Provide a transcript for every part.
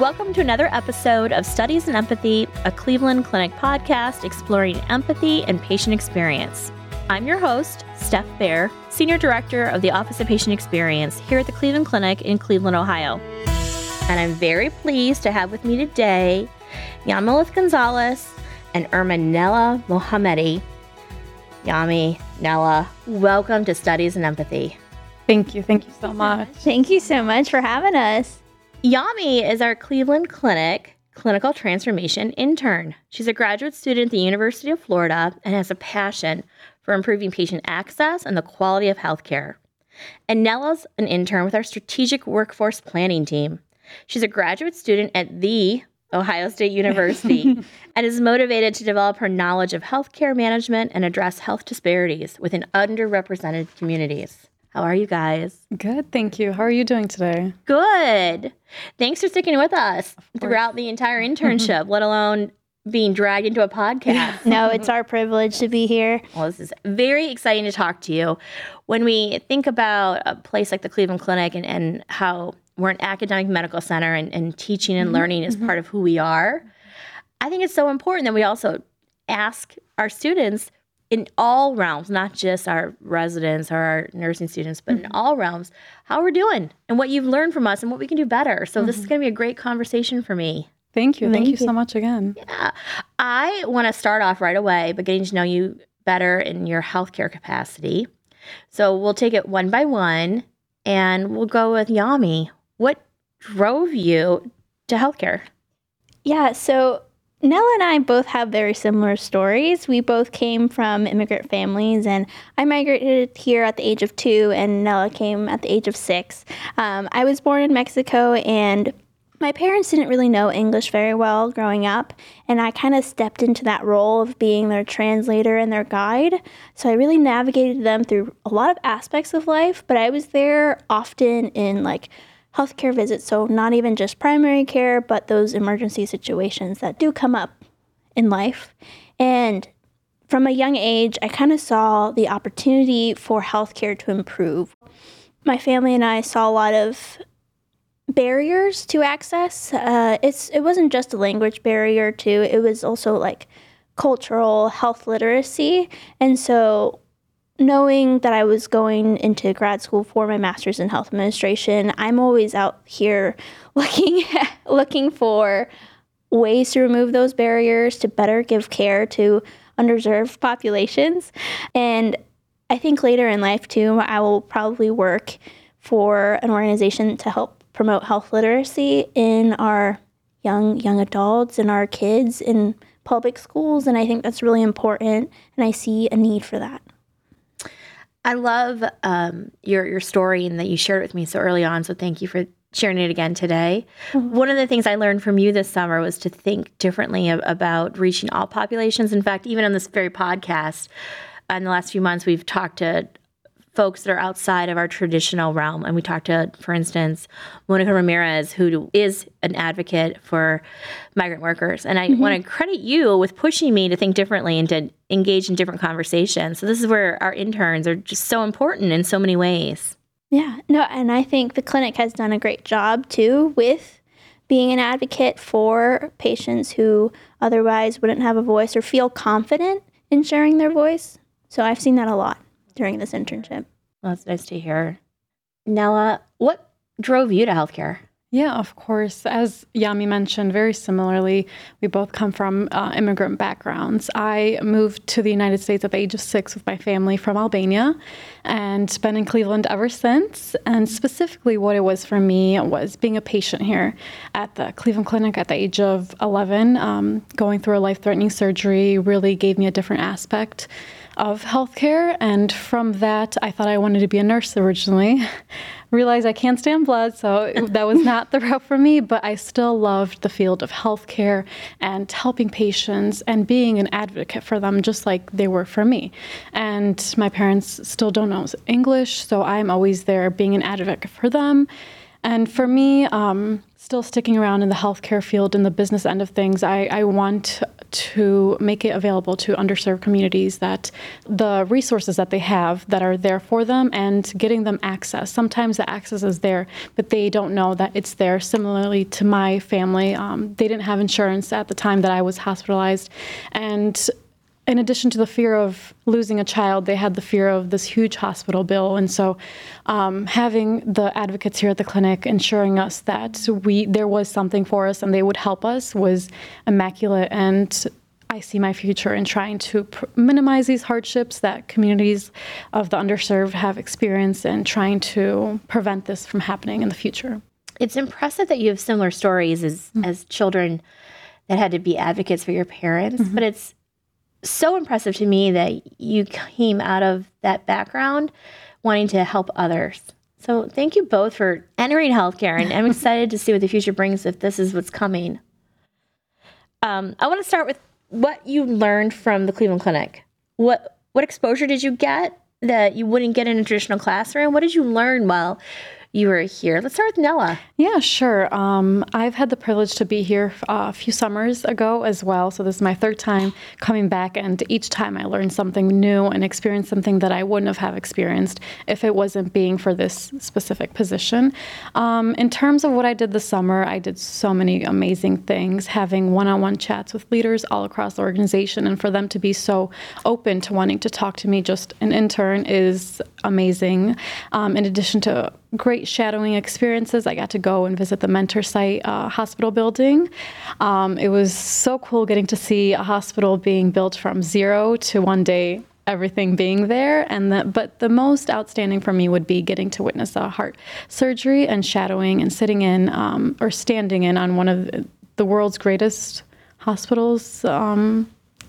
Welcome to another episode of Studies in Empathy, a Cleveland Clinic podcast exploring empathy and patient experience. I'm your host, Steph Bear, Senior Director of the Office of Patient Experience here at the Cleveland Clinic in Cleveland, Ohio. And I'm very pleased to have with me today Yamilith Gonzalez and Ermanella Mohammedi. Yami, Nella, welcome to Studies in Empathy. Thank you. Thank you so much. Thank you so much for having us. Yami is our Cleveland Clinic clinical transformation intern. She's a graduate student at the University of Florida and has a passion for improving patient access and the quality of healthcare. And Nella's an intern with our strategic workforce planning team. She's a graduate student at the Ohio State University and is motivated to develop her knowledge of healthcare management and address health disparities within underrepresented communities. How are you guys? Good, thank you. How are you doing today? Good. Thanks for sticking with us throughout the entire internship, let alone being dragged into a podcast. no, it's our privilege to be here. Well, this is very exciting to talk to you. When we think about a place like the Cleveland Clinic and, and how we're an academic medical center and, and teaching and mm-hmm. learning is mm-hmm. part of who we are, I think it's so important that we also ask our students in all realms, not just our residents or our nursing students, but mm-hmm. in all realms, how we're doing and what you've learned from us and what we can do better. So mm-hmm. this is mm-hmm. going to be a great conversation for me. Thank you. Thank, Thank you, so much again. Yeah. I want to start off right away by getting to know you better in your healthcare capacity. So we'll take it one by one and we'll go with Yami. What drove you to healthcare? Yeah, so Nella and I both have very similar stories. We both came from immigrant families, and I migrated here at the age of two, and Nella came at the age of six. Um, I was born in Mexico, and my parents didn't really know English very well growing up, and I kind of stepped into that role of being their translator and their guide. So I really navigated them through a lot of aspects of life, but I was there often in like healthcare visits. So, not even just primary care, but those emergency situations that do come up in life. And from a young age, I kind of saw the opportunity for healthcare to improve. My family and I saw a lot of barriers to access. Uh, it's it wasn't just a language barrier too. It was also like cultural health literacy, and so knowing that I was going into grad school for my master's in health administration, I'm always out here looking looking for ways to remove those barriers to better give care to underserved populations. And I think later in life too, I will probably work for an organization to help promote health literacy in our young young adults and our kids in public schools and I think that's really important and I see a need for that. I love um, your your story and that you shared it with me so early on. So thank you for sharing it again today. Mm-hmm. One of the things I learned from you this summer was to think differently about reaching all populations. In fact, even on this very podcast, in the last few months, we've talked to folks that are outside of our traditional realm. And we talked to, for instance, Monica Ramirez, who is an advocate for migrant workers. And I mm-hmm. want to credit you with pushing me to think differently and to engage in different conversations. So this is where our interns are just so important in so many ways. Yeah, no, and I think the clinic has done a great job too with being an advocate for patients who otherwise wouldn't have a voice or feel confident in sharing their voice. So I've seen that a lot during this internship. Well, that's nice to hear. Nella, what drove you to healthcare? Yeah, of course. As Yami mentioned, very similarly, we both come from uh, immigrant backgrounds. I moved to the United States at the age of six with my family from Albania and been in Cleveland ever since. And specifically, what it was for me was being a patient here at the Cleveland Clinic at the age of 11. Um, going through a life threatening surgery really gave me a different aspect of healthcare. And from that, I thought I wanted to be a nurse originally. Realized I can't stand blood, so that was not the route for me, but I still loved the field of healthcare and helping patients and being an advocate for them, just like they were for me. And my parents still don't know English, so I'm always there being an advocate for them. And for me, um, still sticking around in the healthcare field and the business end of things, I, I want to make it available to underserved communities that the resources that they have that are there for them and getting them access. Sometimes the access is there, but they don't know that it's there. Similarly to my family, um, they didn't have insurance at the time that I was hospitalized. And in addition to the fear of losing a child, they had the fear of this huge hospital bill. And so, um, having the advocates here at the clinic ensuring us that we there was something for us and they would help us was immaculate. And I see my future in trying to pr- minimize these hardships that communities of the underserved have experienced and trying to prevent this from happening in the future. It's impressive that you have similar stories as mm-hmm. as children that had to be advocates for your parents, mm-hmm. but it's so impressive to me that you came out of that background wanting to help others. So thank you both for entering healthcare, and I'm excited to see what the future brings if this is what's coming. Um, I want to start with what you learned from the Cleveland Clinic. What what exposure did you get that you wouldn't get in a traditional classroom? What did you learn while you were here. Let's start with Nella. Yeah, sure. Um, I've had the privilege to be here uh, a few summers ago as well. So this is my third time coming back, and each time I learned something new and experienced something that I wouldn't have, experienced if it wasn't being for this specific position. Um, in terms of what I did this summer, I did so many amazing things, having one-on-one chats with leaders all across the organization, and for them to be so open to wanting to talk to me, just an intern, is amazing. Um, in addition to great shadowing experiences. I got to go and visit the Mentor Site uh, hospital building. Um, it was so cool getting to see a hospital being built from zero to one day everything being there and the, but the most outstanding for me would be getting to witness a heart surgery and shadowing and sitting in um, or standing in on one of the world's greatest hospitals um,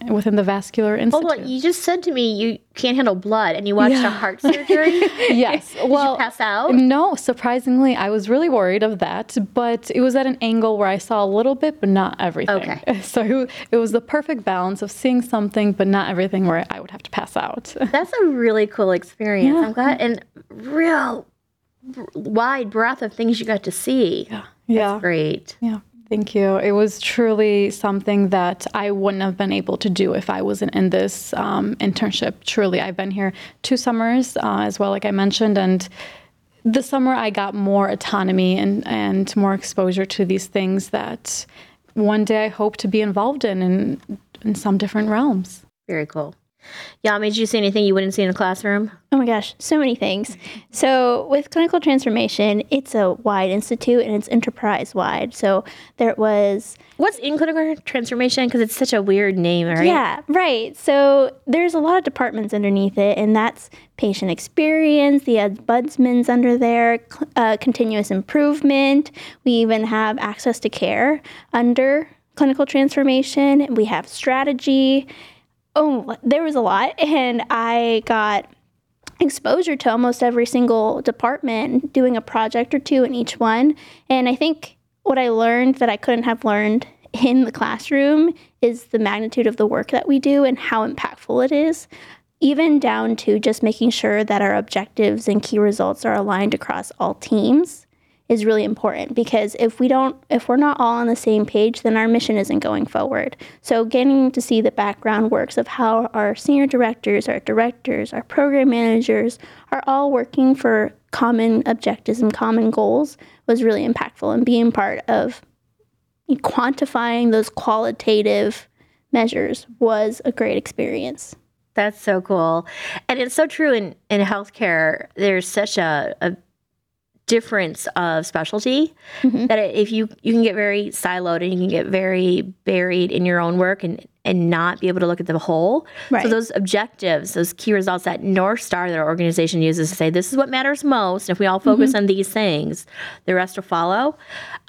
within the vascular institute. Hold on, you just said to me you can't handle blood, and you watched yeah. a heart surgery. yes. well, pass out? No, surprisingly, I was really worried of that, but it was at an angle where I saw a little bit, but not everything. Okay. So it was the perfect balance of seeing something, but not everything, where I would have to pass out. That's a really cool experience. Yeah. I'm glad, and real wide breadth of things you got to see. Yeah. Yeah. That's great. Yeah. Thank you. It was truly something that I wouldn't have been able to do if I wasn't in this um, internship. Truly, I've been here two summers uh, as well, like I mentioned, and the summer I got more autonomy and, and more exposure to these things that one day I hope to be involved in in, in some different realms. Very cool. Yami, did you see anything you wouldn't see in a classroom? Oh my gosh, so many things. So, with clinical transformation, it's a wide institute and it's enterprise wide. So, there was. What's in clinical transformation? Because it's such a weird name, right? Yeah, right. So, there's a lot of departments underneath it, and that's patient experience, the ombudsman's under there, uh, continuous improvement. We even have access to care under clinical transformation. We have strategy oh, there was a lot. And I got exposure to almost every single department, doing a project or two in each one. And I think what I learned that I couldn't have learned in the classroom is the magnitude of the work that we do and how impactful it is, even down to just making sure that our objectives and key results are aligned across all teams is really important because if we don't if we're not all on the same page then our mission isn't going forward. So getting to see the background works of how our senior directors our directors our program managers are all working for common objectives and common goals was really impactful and being part of quantifying those qualitative measures was a great experience. That's so cool. And it's so true in, in healthcare there's such a, a difference of specialty mm-hmm. that if you you can get very siloed and you can get very buried in your own work and and not be able to look at the whole. Right. So those objectives, those key results, that north star that our organization uses to say this is what matters most. If we all focus mm-hmm. on these things, the rest will follow.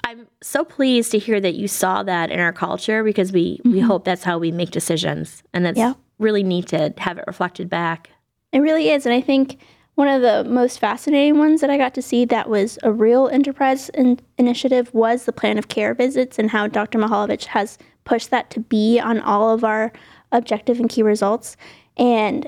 I'm so pleased to hear that you saw that in our culture because we mm-hmm. we hope that's how we make decisions, and that's yeah. really neat to have it reflected back. It really is, and I think one of the most fascinating ones that I got to see that was a real enterprise in- initiative was the plan of care visits and how Dr. Mihaljevic has pushed that to be on all of our objective and key results. And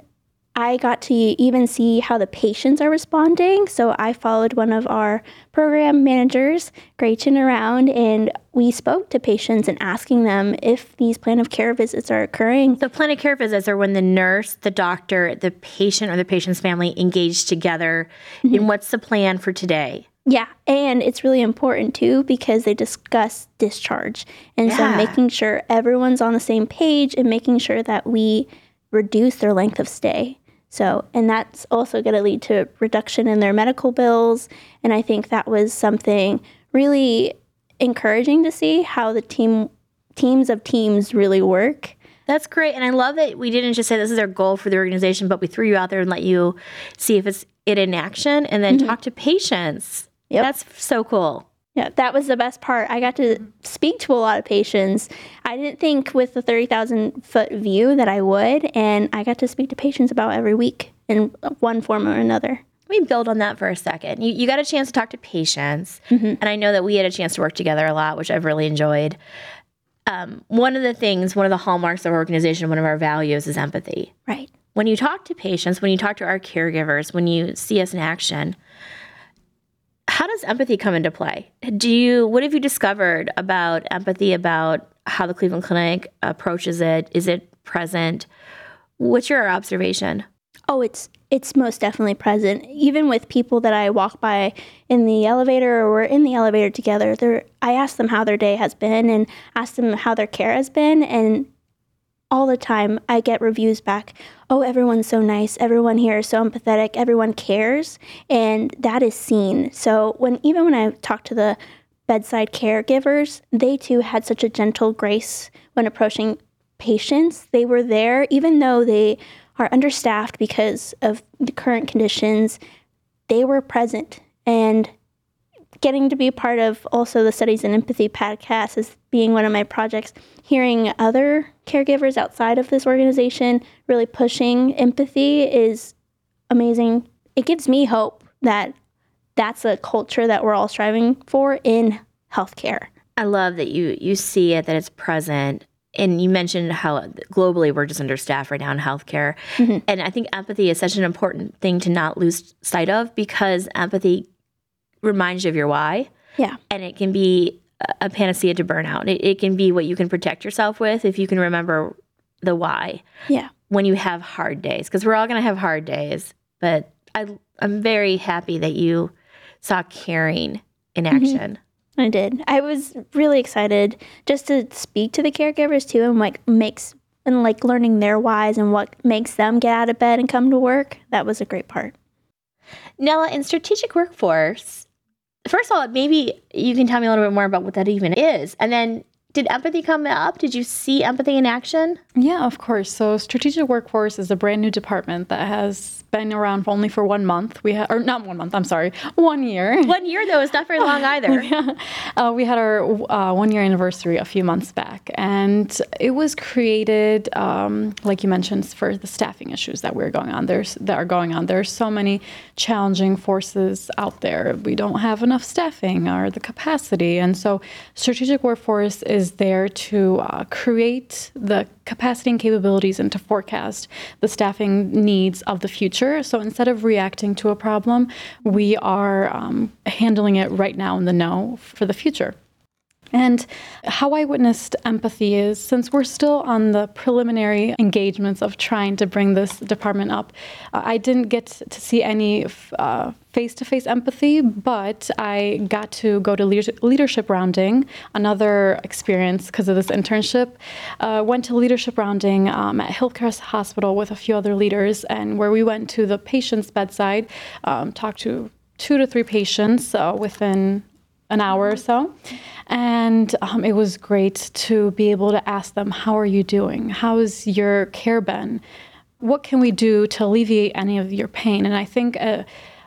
I got to even see how the patients are responding. So I followed one of our program managers, Gretchen, around, and we spoke to patients and asking them if these plan of care visits are occurring. The plan of care visits are when the nurse, the doctor, the patient, or the patient's family engage together mm-hmm. in what's the plan for today. Yeah, and it's really important too because they discuss discharge. And yeah. so making sure everyone's on the same page and making sure that we reduce their length of stay. So, and that's also going to lead to a reduction in their medical bills. And I think that was something really encouraging to see how the team teams of teams really work. That's great. And I love that we didn't just say this is our goal for the organization, but we threw you out there and let you see if it's it in action and then mm-hmm. talk to patients. Yep. That's so cool. Yeah, that was the best part. I got to speak to a lot of patients. I didn't think with the 30,000 foot view that I would, and I got to speak to patients about every week in one form or another. Let me build on that for a second. You, you got a chance to talk to patients, mm-hmm. and I know that we had a chance to work together a lot, which I've really enjoyed. Um, one of the things, one of the hallmarks of our organization, one of our values is empathy. Right. When you talk to patients, when you talk to our caregivers, when you see us in action, how does empathy come into play? Do you what have you discovered about empathy about how the Cleveland Clinic approaches it? Is it present? What's your observation? Oh, it's it's most definitely present. Even with people that I walk by in the elevator or we're in the elevator together, I ask them how their day has been and ask them how their care has been and all the time I get reviews back. Oh, everyone's so nice. Everyone here is so empathetic. Everyone cares. And that is seen. So when even when I talk to the bedside caregivers, they too had such a gentle grace when approaching patients. They were there even though they are understaffed because of the current conditions. They were present and getting to be a part of also the Studies in Empathy podcast as being one of my projects, hearing other caregivers outside of this organization really pushing empathy is amazing. It gives me hope that that's a culture that we're all striving for in healthcare. I love that you you see it that it's present and you mentioned how globally we're just understaffed right now in healthcare. Mm-hmm. And I think empathy is such an important thing to not lose sight of because empathy reminds you of your why. Yeah. And it can be a panacea to burnout. It, it can be what you can protect yourself with if you can remember the why. Yeah. When you have hard days, because we're all going to have hard days. But I, I'm very happy that you saw caring in mm-hmm. action. Mm-hmm. I did. I was really excited just to speak to the caregivers too, and like makes and like learning their whys and what makes them get out of bed and come to work. That was a great part. Nella, in strategic workforce, first of all, maybe you can tell me a little bit more about what that even is. And then did empathy come up? Did you see empathy in action? Yeah, of course. So, strategic workforce is a brand new department that has been around for only for one month. We had, or not one month. I'm sorry, one year. One year though is not very long either. yeah. Uh, we had our uh, one year anniversary a few months back, and it was created, um, like you mentioned, for the staffing issues that we're going on. There's that are going on. There's so many challenging forces out there. We don't have enough staffing or the capacity, and so strategic workforce is is there to uh, create the capacity and capabilities and to forecast the staffing needs of the future. So instead of reacting to a problem, we are um, handling it right now in the know for the future. And how I witnessed empathy is since we're still on the preliminary engagements of trying to bring this department up, uh, I didn't get to see any face to face empathy, but I got to go to leadership rounding, another experience because of this internship. Uh, went to leadership rounding um, at Hillcrest Hospital with a few other leaders, and where we went to the patient's bedside, um, talked to two to three patients uh, within an hour or so. And um, it was great to be able to ask them, How are you doing? How's your care been? What can we do to alleviate any of your pain? And I think uh,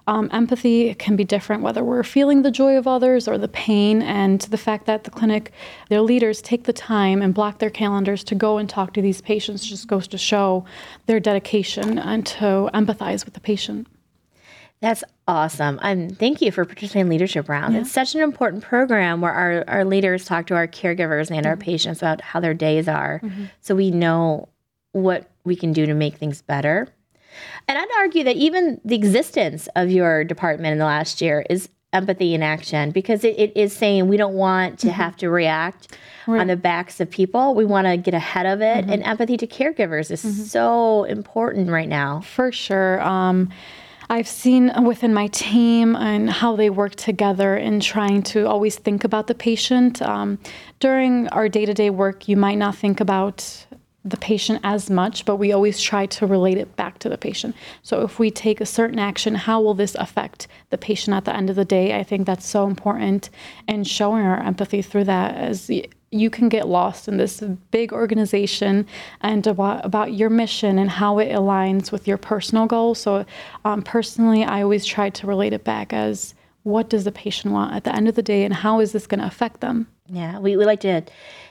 um, empathy can be different whether we're feeling the joy of others or the pain. And the fact that the clinic, their leaders take the time and block their calendars to go and talk to these patients just goes to show their dedication and to empathize with the patient. That's awesome. Um, thank you for participating in Leadership Round. Yeah. It's such an important program where our, our leaders talk to our caregivers and mm-hmm. our patients about how their days are mm-hmm. so we know what we can do to make things better. And I'd argue that even the existence of your department in the last year is empathy in action because it, it is saying we don't want to have to react on the backs of people. We want to get ahead of it. And empathy to caregivers is so important right now. For sure. Um, I've seen within my team and how they work together in trying to always think about the patient. Um, during our day to day work, you might not think about the patient as much, but we always try to relate it back to the patient. So if we take a certain action, how will this affect the patient at the end of the day? I think that's so important and showing our empathy through that as you can get lost in this big organization and about, about your mission and how it aligns with your personal goals. So um, personally, I always try to relate it back as what does the patient want at the end of the day and how is this going to affect them? Yeah, we, we like to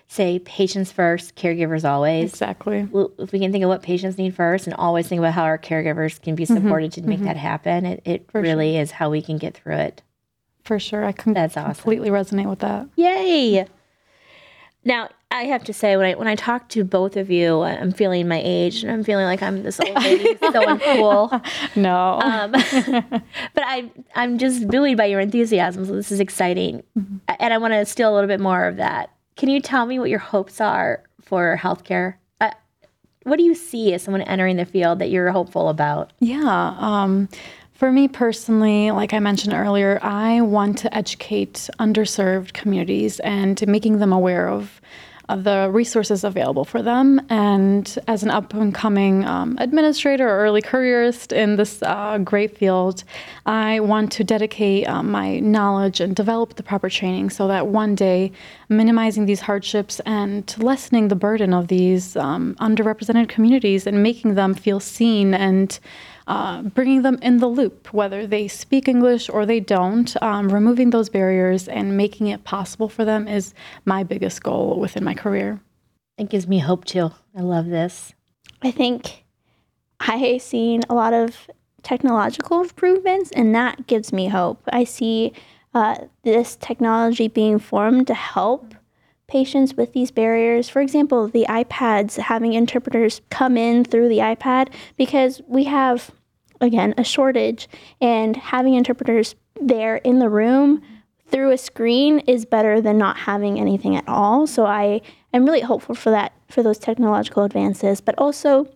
say patients first, caregivers always. Exactly. Well, if we can think of what patients need first and always think about how our caregivers can be supported to make that happen, it, it really is how we can get through it. For sure. I can That's awesome. completely resonate with that. Yay! Now, I have to say, when I when I talk to both of you, I'm feeling my age, and I'm feeling like I'm this old lady, so uncool. No. Um, but I I'm just buoyed by your enthusiasm. So this is exciting, and I want to steal a little bit more of that. Can you tell me what your hopes are for healthcare? Uh, what do you see as someone entering the field that you're hopeful about? Yeah. Um, for me personally, like I mentioned earlier, I want to educate underserved communities and making them aware of, of the resources available for them. And as an up and coming um, administrator or early careerist in this uh, great field, I want to dedicate um, my knowledge and develop the proper training so that one day, minimizing these hardships and lessening the burden of these um, underrepresented communities and making them feel seen and uh, bringing them in the loop, whether they speak English or they don't, um, removing those barriers and making it possible for them is my biggest goal within my career. It gives me hope too. I love this. I think I seen a lot of technological improvements, and that gives me hope. I see uh, this technology being formed to help patients with these barriers. For example, the iPads having interpreters come in through the iPad because we have, again, a shortage, and having interpreters there in the room through a screen is better than not having anything at all. So I am really hopeful for that, for those technological advances, but also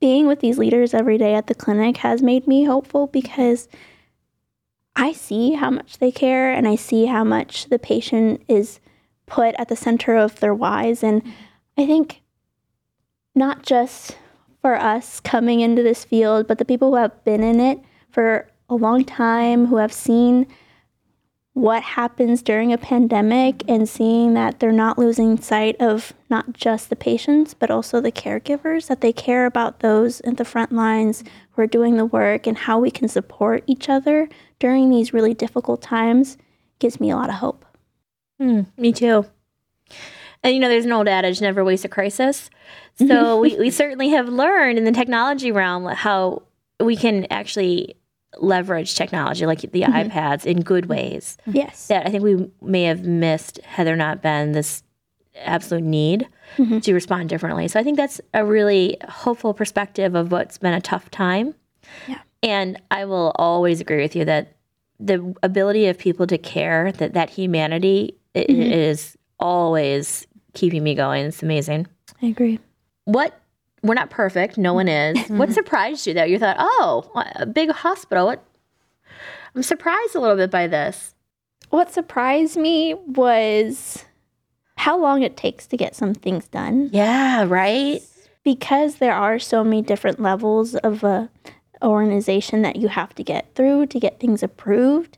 being with these leaders every day at the clinic has made me hopeful because I see how much they care and I see how much the patient is put at the center of their whys. And I think not just for us coming into this field, but the people who have been in it for a long time, who have seen what happens during a pandemic and seeing that they're not losing sight of not just the patients, but also the caregivers, that they care about those at the front lines who are doing the work and how we can support each other during these really difficult times gives me a lot of hope. Mm, me too. And you know, there's an old adage, never waste a crisis. So we, we certainly have learned in the technology realm how we can actually leverage technology like the iPads in good ways. Yes. That I think we may have missed had there not been this absolute need to respond differently. So I think that's a really hopeful perspective of what's been a tough time. Yeah. And I will always agree with you that the ability of people to care, that that humanity i- mm-hmm. is always keeping me going. It's amazing. I agree. What we're not perfect, no one is. Mm-hmm. What surprised you though? You thought, oh, a big hospital. What? I'm surprised a little bit by this. What surprised me was how long it takes to get some things done. Yeah, right. because there are so many different levels of a organization that you have to get through to get things approved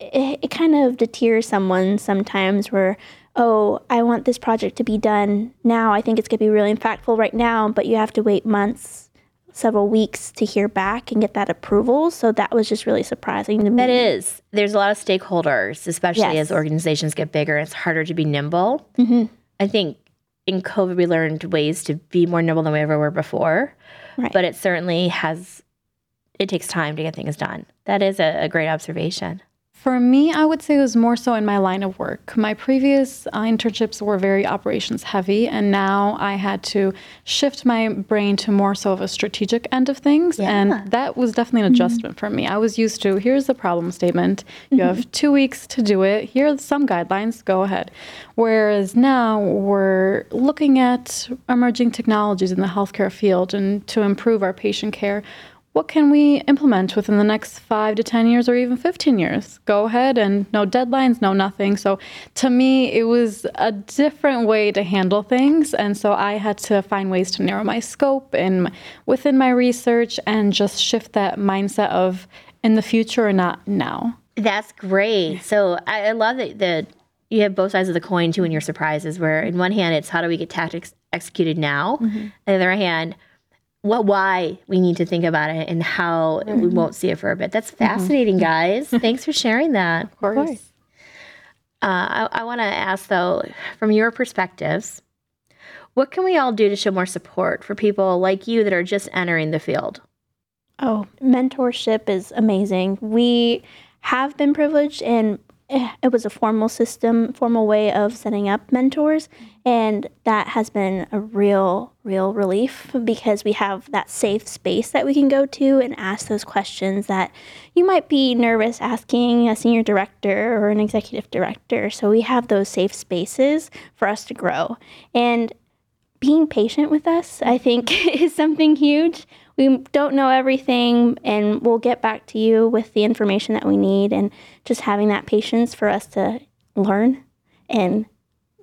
it, it kind of deters someone sometimes where oh i want this project to be done now i think it's going to be really impactful right now but you have to wait months several weeks to hear back and get that approval so that was just really surprising to me That is. There's a lot of stakeholders, especially Yes. as organizations get bigger. It's harder to be nimble. hmm I think in COVID, we learned ways to be more nimble than we ever were before. Right. But it certainly has, it takes time to get things done. That is a, a great observation. For me, I would say it was more so in my line of work. My previous uh, internships were very operations heavy, and now I had to shift my brain to more so of a strategic end of things. Yeah. And that was definitely an adjustment for me. I was used to here's the problem statement, you have two weeks to do it, here are some guidelines, go ahead. Whereas now we're looking at emerging technologies in the healthcare field and to improve our patient care what can we implement within the next five to 10 years or even 15 years? Go ahead and no deadlines, no nothing. So to me, it was a different way to handle things. And so I had to find ways to narrow my scope and within my research and just shift that mindset of in the future or not now. That's great. So I, I love that, that you have both sides of the coin too in your surprises, where in one hand, it's how do we get tactics executed now? Mm-hmm. On the other hand, what why we need to think about it and how mm-hmm. we won't see it for a bit. That's fascinating, mm-hmm. guys. Thanks for sharing that. Of course. Of course. Uh, I, I want to ask though, from your perspectives, what can we all do to show more support for people like you that are just entering the field? Oh, mentorship is amazing. We have been privileged and Eh, it was a formal system, formal way of setting up mentors, and that has been a real, real relief because we have that safe space that we can go to and ask those questions that you might be nervous asking a senior director or an executive director. So we have those safe spaces for us to grow. And being patient with us, I think, is something huge we don't know everything and we'll get back to you with the information that we need and just having that patience for us to learn and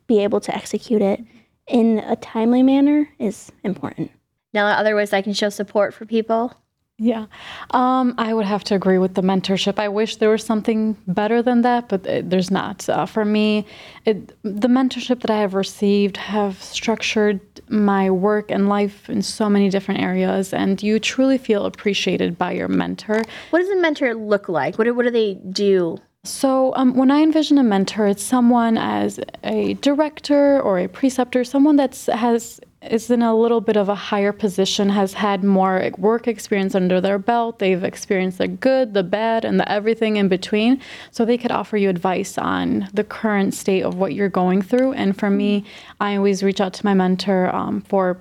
be able to execute it in a timely manner is important. Now, other ways I can show support for people? Yeah, um, I would have to agree with the mentorship. I wish there was something better than that, but it, there's not. Uh, for me, it, the mentorship that I have received have structured my work and life in so many different areas, and you truly feel appreciated by your mentor. What does a mentor look like? What do, what do they do? So, um, when I envision a mentor, it's someone as a director or a preceptor, someone that has is in a little bit of a higher position, has had more work experience under their belt. They've experienced the good, the bad, and the everything in between. So they could offer you advice on the current state of what you're going through. And for me, I always reach out to my mentor um, for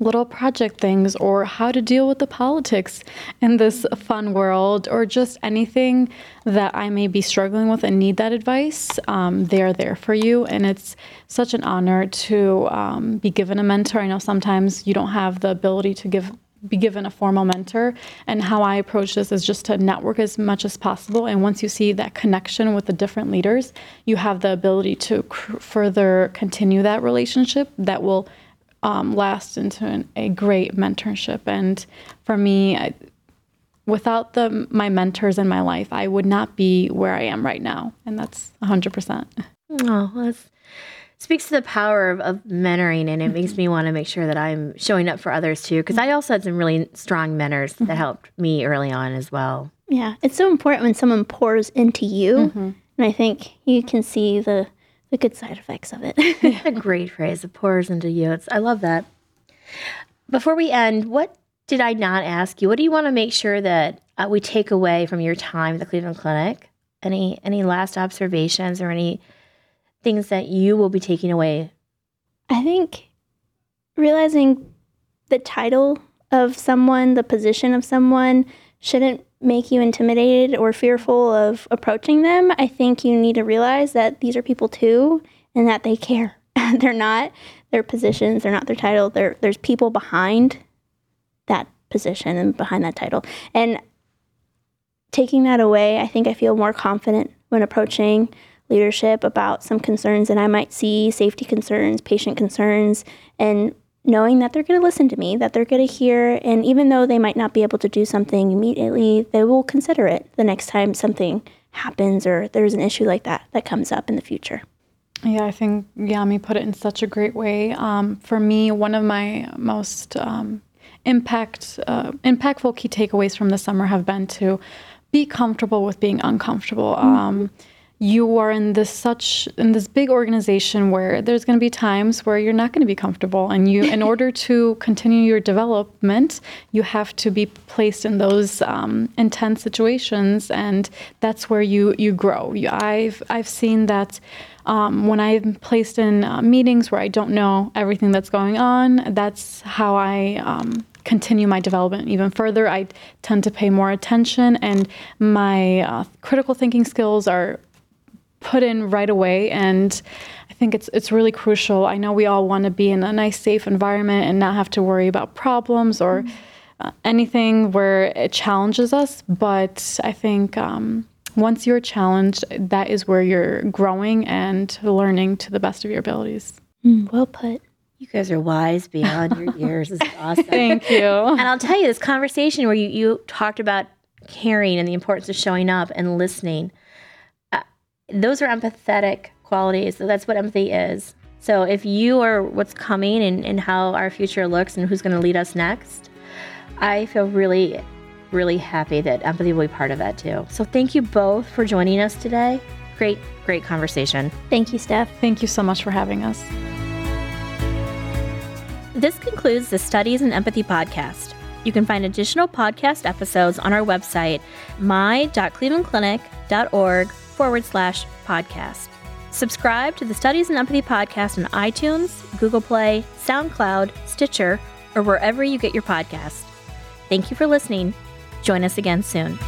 little project things or how to deal with the politics in this fun world or just anything that I may be struggling with and need that advice, um, they're there for you. And it's such an honor to um, be given a mentor. I know sometimes you don't have the ability to give be given a formal mentor and how i approach this is just to network as much as possible and once you see that connection with the different leaders you have the ability to cr- further continue that relationship that will um, last into an, a great mentorship. And for me, I, without the my mentors in my life, I would not be where I am right now, and that's hundred percent. Oh, that speaks to the power of, of mentoring, and it makes mm-hmm. me want to make sure that I'm showing up for others too. Because I also had some really strong mentors that mm-hmm. helped me early on as well. Yeah, it's so important when someone pours into you, mm-hmm. and I think you can see the the good side effects of it. a great phrase. It pours into you. It's, I love that. Before we end, what did I not ask you? What do you want to make sure that uh, we take away from your time at the Cleveland Clinic? Any any last observations or any things that you will be taking away? I think realizing the title of someone, the position of someone, shouldn't make you intimidated or fearful of approaching them, I think you need to realize that these are people too and that they care. they're not their positions, they're not their title. They're, there's people behind that position and behind that title. And taking that away, I think I feel more confident when approaching leadership about some concerns that I might see, safety concerns, patient concerns, and knowing that they're going to listen to me, that they're going to hear, and even though they might not be able to do something immediately, they will consider it the next time something happens or there's an issue like that that comes up in the future. Yeah, I think Yami put it in such a great way. Um, for me, one of my most um, impact uh, impactful key takeaways from the summer have been to be comfortable with being uncomfortable. Mm-hmm. Um, you are in this such in this big organization where there's going to be times where you're not going to be comfortable and you in order to continue your development you have to be placed in those um, intense situations and that's where you you grow you, i've i've seen that um, when I'm placed in uh, meetings where I don't know everything that's going on, that's how I um, continue my development even further. I tend to pay more attention, and my uh, critical thinking skills are put in right away. And I think it's it's really crucial. I know we all want to be in a nice, safe environment and not have to worry about problems or mm-hmm. uh, anything where it challenges us. But I think. Um, once you're challenged, that is where you're growing and learning to the best of your abilities. Mm, well put. You guys are wise beyond your years. This is awesome. Thank you. And I'll tell you, this conversation where you, you talked about caring and the importance of showing up and listening, those are empathetic qualities. So that's what empathy is. So if you are what's coming and, and how our future looks and who's going to lead us next, I feel really, really happy that empathy will be part of that too. So thank you both for joining us today. Great, great conversation. Thank you, Steph. Thank you so much for having us. This concludes the Studies in Empathy podcast. You can find additional podcast episodes on our website, my.clevelandclinic.org forward slash podcast. Subscribe to the Studies in Empathy podcast on iTunes, Google Play, SoundCloud, Stitcher, or wherever you get your podcast. Thank you for listening. Join us again soon.